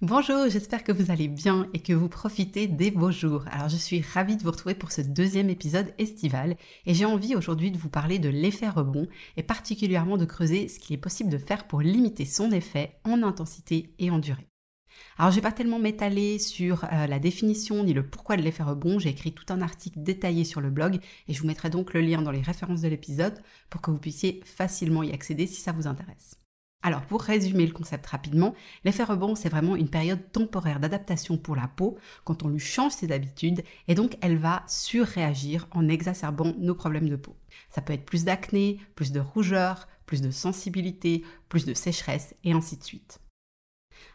Bonjour, j'espère que vous allez bien et que vous profitez des beaux jours. Alors je suis ravie de vous retrouver pour ce deuxième épisode estival et j'ai envie aujourd'hui de vous parler de l'effet rebond et particulièrement de creuser ce qu'il est possible de faire pour limiter son effet en intensité et en durée. Alors je vais pas tellement m'étaler sur euh, la définition ni le pourquoi de l'effet rebond, j'ai écrit tout un article détaillé sur le blog et je vous mettrai donc le lien dans les références de l'épisode pour que vous puissiez facilement y accéder si ça vous intéresse. Alors pour résumer le concept rapidement, l'effet rebond c'est vraiment une période temporaire d'adaptation pour la peau quand on lui change ses habitudes et donc elle va surréagir en exacerbant nos problèmes de peau. Ça peut être plus d'acné, plus de rougeur, plus de sensibilité, plus de sécheresse et ainsi de suite.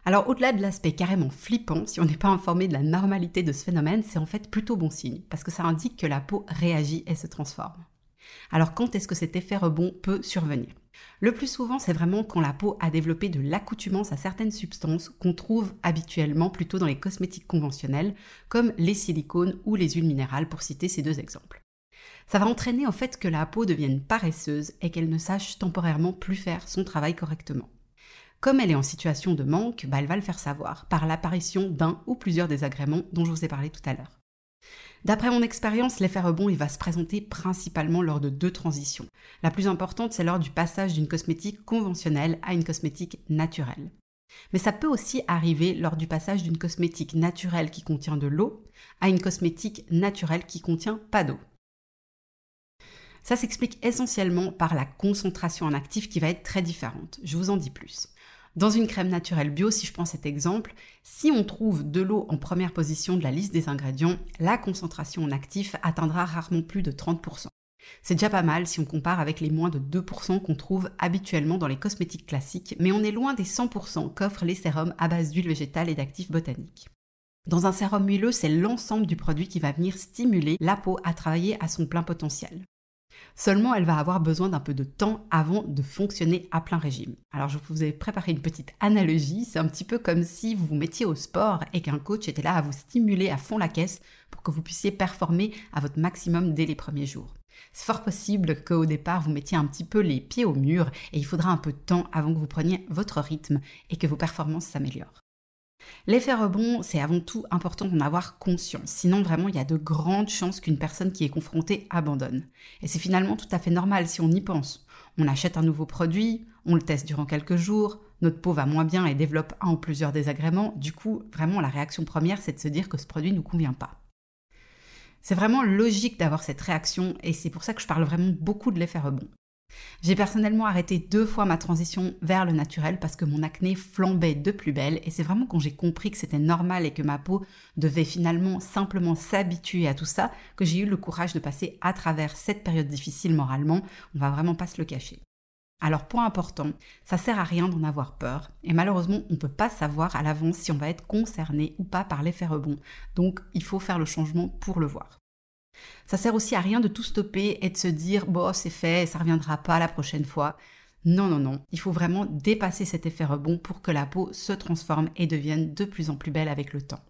Alors au-delà de l'aspect carrément flippant, si on n'est pas informé de la normalité de ce phénomène, c'est en fait plutôt bon signe, parce que ça indique que la peau réagit et se transforme. Alors quand est-ce que cet effet rebond peut survenir? Le plus souvent, c'est vraiment quand la peau a développé de l'accoutumance à certaines substances qu'on trouve habituellement plutôt dans les cosmétiques conventionnels, comme les silicones ou les huiles minérales, pour citer ces deux exemples. Ça va entraîner en fait que la peau devienne paresseuse et qu'elle ne sache temporairement plus faire son travail correctement. Comme elle est en situation de manque, bah, elle va le faire savoir par l'apparition d'un ou plusieurs désagréments dont je vous ai parlé tout à l'heure. D'après mon expérience, l'effet rebond il va se présenter principalement lors de deux transitions. La plus importante, c'est lors du passage d'une cosmétique conventionnelle à une cosmétique naturelle. Mais ça peut aussi arriver lors du passage d'une cosmétique naturelle qui contient de l'eau à une cosmétique naturelle qui contient pas d'eau. Ça s'explique essentiellement par la concentration en actif qui va être très différente. Je vous en dis plus. Dans une crème naturelle bio, si je prends cet exemple, si on trouve de l'eau en première position de la liste des ingrédients, la concentration en actif atteindra rarement plus de 30%. C'est déjà pas mal si on compare avec les moins de 2% qu'on trouve habituellement dans les cosmétiques classiques, mais on est loin des 100% qu'offrent les sérums à base d'huile végétale et d'actifs botaniques. Dans un sérum huileux, c'est l'ensemble du produit qui va venir stimuler la peau à travailler à son plein potentiel. Seulement, elle va avoir besoin d'un peu de temps avant de fonctionner à plein régime. Alors, je vous ai préparé une petite analogie. C'est un petit peu comme si vous vous mettiez au sport et qu'un coach était là à vous stimuler à fond la caisse pour que vous puissiez performer à votre maximum dès les premiers jours. C'est fort possible qu'au départ, vous mettiez un petit peu les pieds au mur et il faudra un peu de temps avant que vous preniez votre rythme et que vos performances s'améliorent. L'effet rebond, c'est avant tout important d'en avoir conscience. Sinon, vraiment, il y a de grandes chances qu'une personne qui est confrontée abandonne. Et c'est finalement tout à fait normal si on y pense. On achète un nouveau produit, on le teste durant quelques jours, notre peau va moins bien et développe un ou plusieurs désagréments. Du coup, vraiment, la réaction première, c'est de se dire que ce produit ne nous convient pas. C'est vraiment logique d'avoir cette réaction et c'est pour ça que je parle vraiment beaucoup de l'effet rebond. J'ai personnellement arrêté deux fois ma transition vers le naturel parce que mon acné flambait de plus belle et c'est vraiment quand j'ai compris que c'était normal et que ma peau devait finalement simplement s'habituer à tout ça que j'ai eu le courage de passer à travers cette période difficile moralement, on va vraiment pas se le cacher. Alors point important, ça sert à rien d'en avoir peur et malheureusement on ne peut pas savoir à l'avance si on va être concerné ou pas par l'effet rebond. Donc il faut faire le changement pour le voir. Ça sert aussi à rien de tout stopper et de se dire bon c'est fait, ça reviendra pas la prochaine fois. Non, non, non, il faut vraiment dépasser cet effet rebond pour que la peau se transforme et devienne de plus en plus belle avec le temps.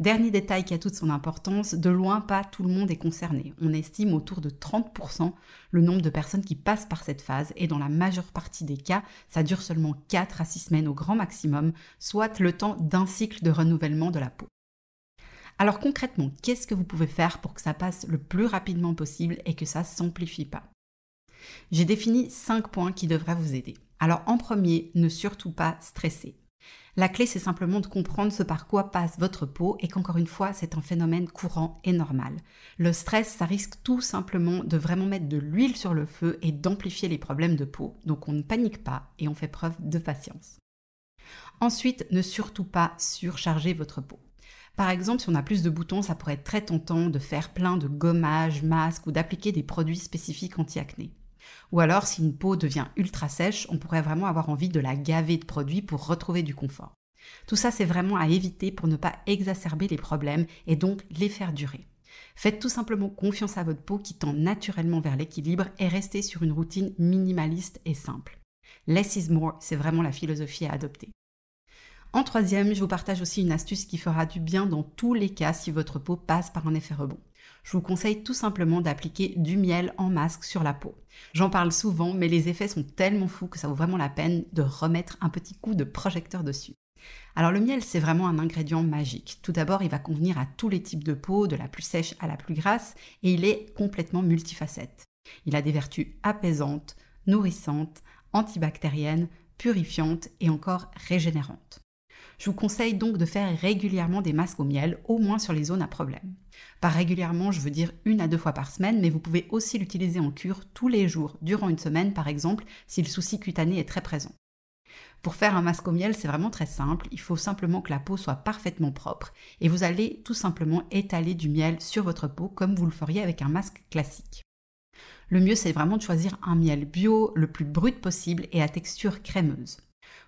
Dernier détail qui a toute son importance, de loin pas tout le monde est concerné. On estime autour de 30% le nombre de personnes qui passent par cette phase et dans la majeure partie des cas, ça dure seulement 4 à 6 semaines au grand maximum, soit le temps d'un cycle de renouvellement de la peau. Alors concrètement, qu'est-ce que vous pouvez faire pour que ça passe le plus rapidement possible et que ça s'amplifie pas? J'ai défini 5 points qui devraient vous aider. Alors en premier, ne surtout pas stresser. La clé, c'est simplement de comprendre ce par quoi passe votre peau et qu'encore une fois, c'est un phénomène courant et normal. Le stress, ça risque tout simplement de vraiment mettre de l'huile sur le feu et d'amplifier les problèmes de peau. Donc on ne panique pas et on fait preuve de patience. Ensuite, ne surtout pas surcharger votre peau. Par exemple, si on a plus de boutons, ça pourrait être très tentant de faire plein de gommages, masques ou d'appliquer des produits spécifiques anti-acné. Ou alors, si une peau devient ultra sèche, on pourrait vraiment avoir envie de la gaver de produits pour retrouver du confort. Tout ça, c'est vraiment à éviter pour ne pas exacerber les problèmes et donc les faire durer. Faites tout simplement confiance à votre peau qui tend naturellement vers l'équilibre et restez sur une routine minimaliste et simple. Less is more, c'est vraiment la philosophie à adopter. En troisième, je vous partage aussi une astuce qui fera du bien dans tous les cas si votre peau passe par un effet rebond. Je vous conseille tout simplement d'appliquer du miel en masque sur la peau. J'en parle souvent, mais les effets sont tellement fous que ça vaut vraiment la peine de remettre un petit coup de projecteur dessus. Alors le miel, c'est vraiment un ingrédient magique. Tout d'abord, il va convenir à tous les types de peau, de la plus sèche à la plus grasse, et il est complètement multifacette. Il a des vertus apaisantes, nourrissantes, antibactériennes, purifiantes et encore régénérantes. Je vous conseille donc de faire régulièrement des masques au miel, au moins sur les zones à problème. Par régulièrement, je veux dire une à deux fois par semaine, mais vous pouvez aussi l'utiliser en cure tous les jours, durant une semaine par exemple, si le souci cutané est très présent. Pour faire un masque au miel, c'est vraiment très simple. Il faut simplement que la peau soit parfaitement propre et vous allez tout simplement étaler du miel sur votre peau comme vous le feriez avec un masque classique. Le mieux, c'est vraiment de choisir un miel bio, le plus brut possible et à texture crémeuse.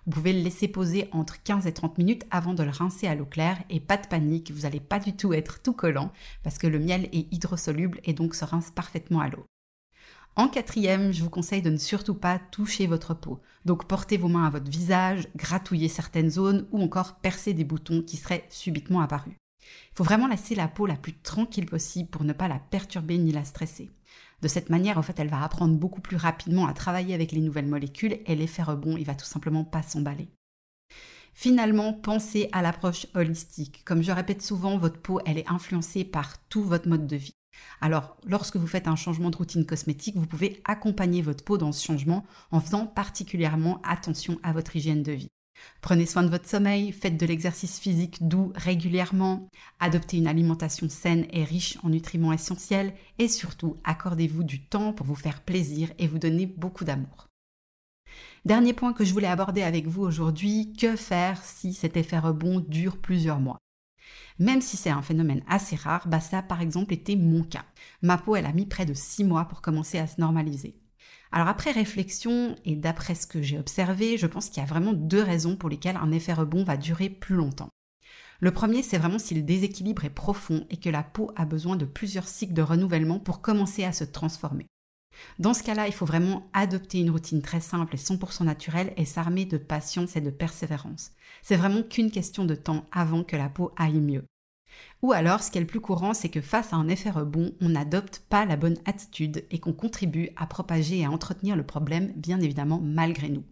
Vous pouvez le laisser poser entre 15 et 30 minutes avant de le rincer à l'eau claire et pas de panique, vous n'allez pas du tout être tout collant parce que le miel est hydrosoluble et donc se rince parfaitement à l'eau. En quatrième, je vous conseille de ne surtout pas toucher votre peau. Donc portez vos mains à votre visage, gratouillez certaines zones ou encore percez des boutons qui seraient subitement apparus. Il faut vraiment laisser la peau la plus tranquille possible pour ne pas la perturber ni la stresser. De cette manière, en fait, elle va apprendre beaucoup plus rapidement à travailler avec les nouvelles molécules et l'effet rebond, il va tout simplement pas s'emballer. Finalement, pensez à l'approche holistique. Comme je répète souvent, votre peau, est influencée par tout votre mode de vie. Alors, lorsque vous faites un changement de routine cosmétique, vous pouvez accompagner votre peau dans ce changement en faisant particulièrement attention à votre hygiène de vie. Prenez soin de votre sommeil, faites de l'exercice physique doux régulièrement, adoptez une alimentation saine et riche en nutriments essentiels et surtout accordez-vous du temps pour vous faire plaisir et vous donner beaucoup d'amour. Dernier point que je voulais aborder avec vous aujourd'hui, que faire si cet effet rebond dure plusieurs mois? Même si c'est un phénomène assez rare, bah ça par exemple été mon cas. Ma peau, elle a mis près de 6 mois pour commencer à se normaliser. Alors après réflexion et d'après ce que j'ai observé, je pense qu'il y a vraiment deux raisons pour lesquelles un effet rebond va durer plus longtemps. Le premier, c'est vraiment si le déséquilibre est profond et que la peau a besoin de plusieurs cycles de renouvellement pour commencer à se transformer. Dans ce cas-là, il faut vraiment adopter une routine très simple et 100% naturelle et s'armer de patience et de persévérance. C'est vraiment qu'une question de temps avant que la peau aille mieux. Ou alors, ce qui est le plus courant, c'est que face à un effet rebond, on n'adopte pas la bonne attitude et qu'on contribue à propager et à entretenir le problème, bien évidemment, malgré nous.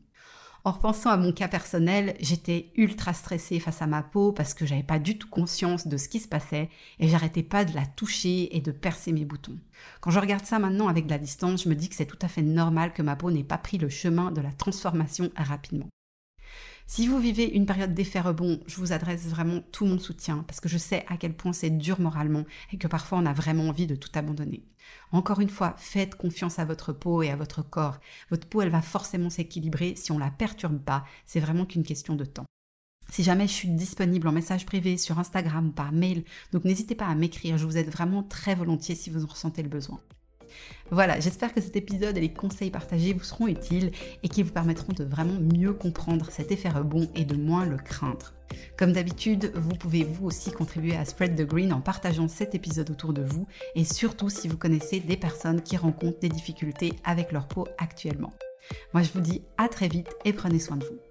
En repensant à mon cas personnel, j'étais ultra stressée face à ma peau parce que j'avais pas du tout conscience de ce qui se passait et j'arrêtais pas de la toucher et de percer mes boutons. Quand je regarde ça maintenant avec de la distance, je me dis que c'est tout à fait normal que ma peau n'ait pas pris le chemin de la transformation rapidement. Si vous vivez une période d'effet rebond, je vous adresse vraiment tout mon soutien parce que je sais à quel point c'est dur moralement et que parfois on a vraiment envie de tout abandonner. Encore une fois, faites confiance à votre peau et à votre corps. Votre peau, elle va forcément s'équilibrer si on la perturbe pas. C'est vraiment qu'une question de temps. Si jamais je suis disponible en message privé sur Instagram ou par mail, donc n'hésitez pas à m'écrire, je vous aide vraiment très volontiers si vous en ressentez le besoin. Voilà, j'espère que cet épisode et les conseils partagés vous seront utiles et qui vous permettront de vraiment mieux comprendre cet effet rebond et de moins le craindre. Comme d'habitude, vous pouvez vous aussi contribuer à Spread the Green en partageant cet épisode autour de vous et surtout si vous connaissez des personnes qui rencontrent des difficultés avec leur peau actuellement. Moi je vous dis à très vite et prenez soin de vous.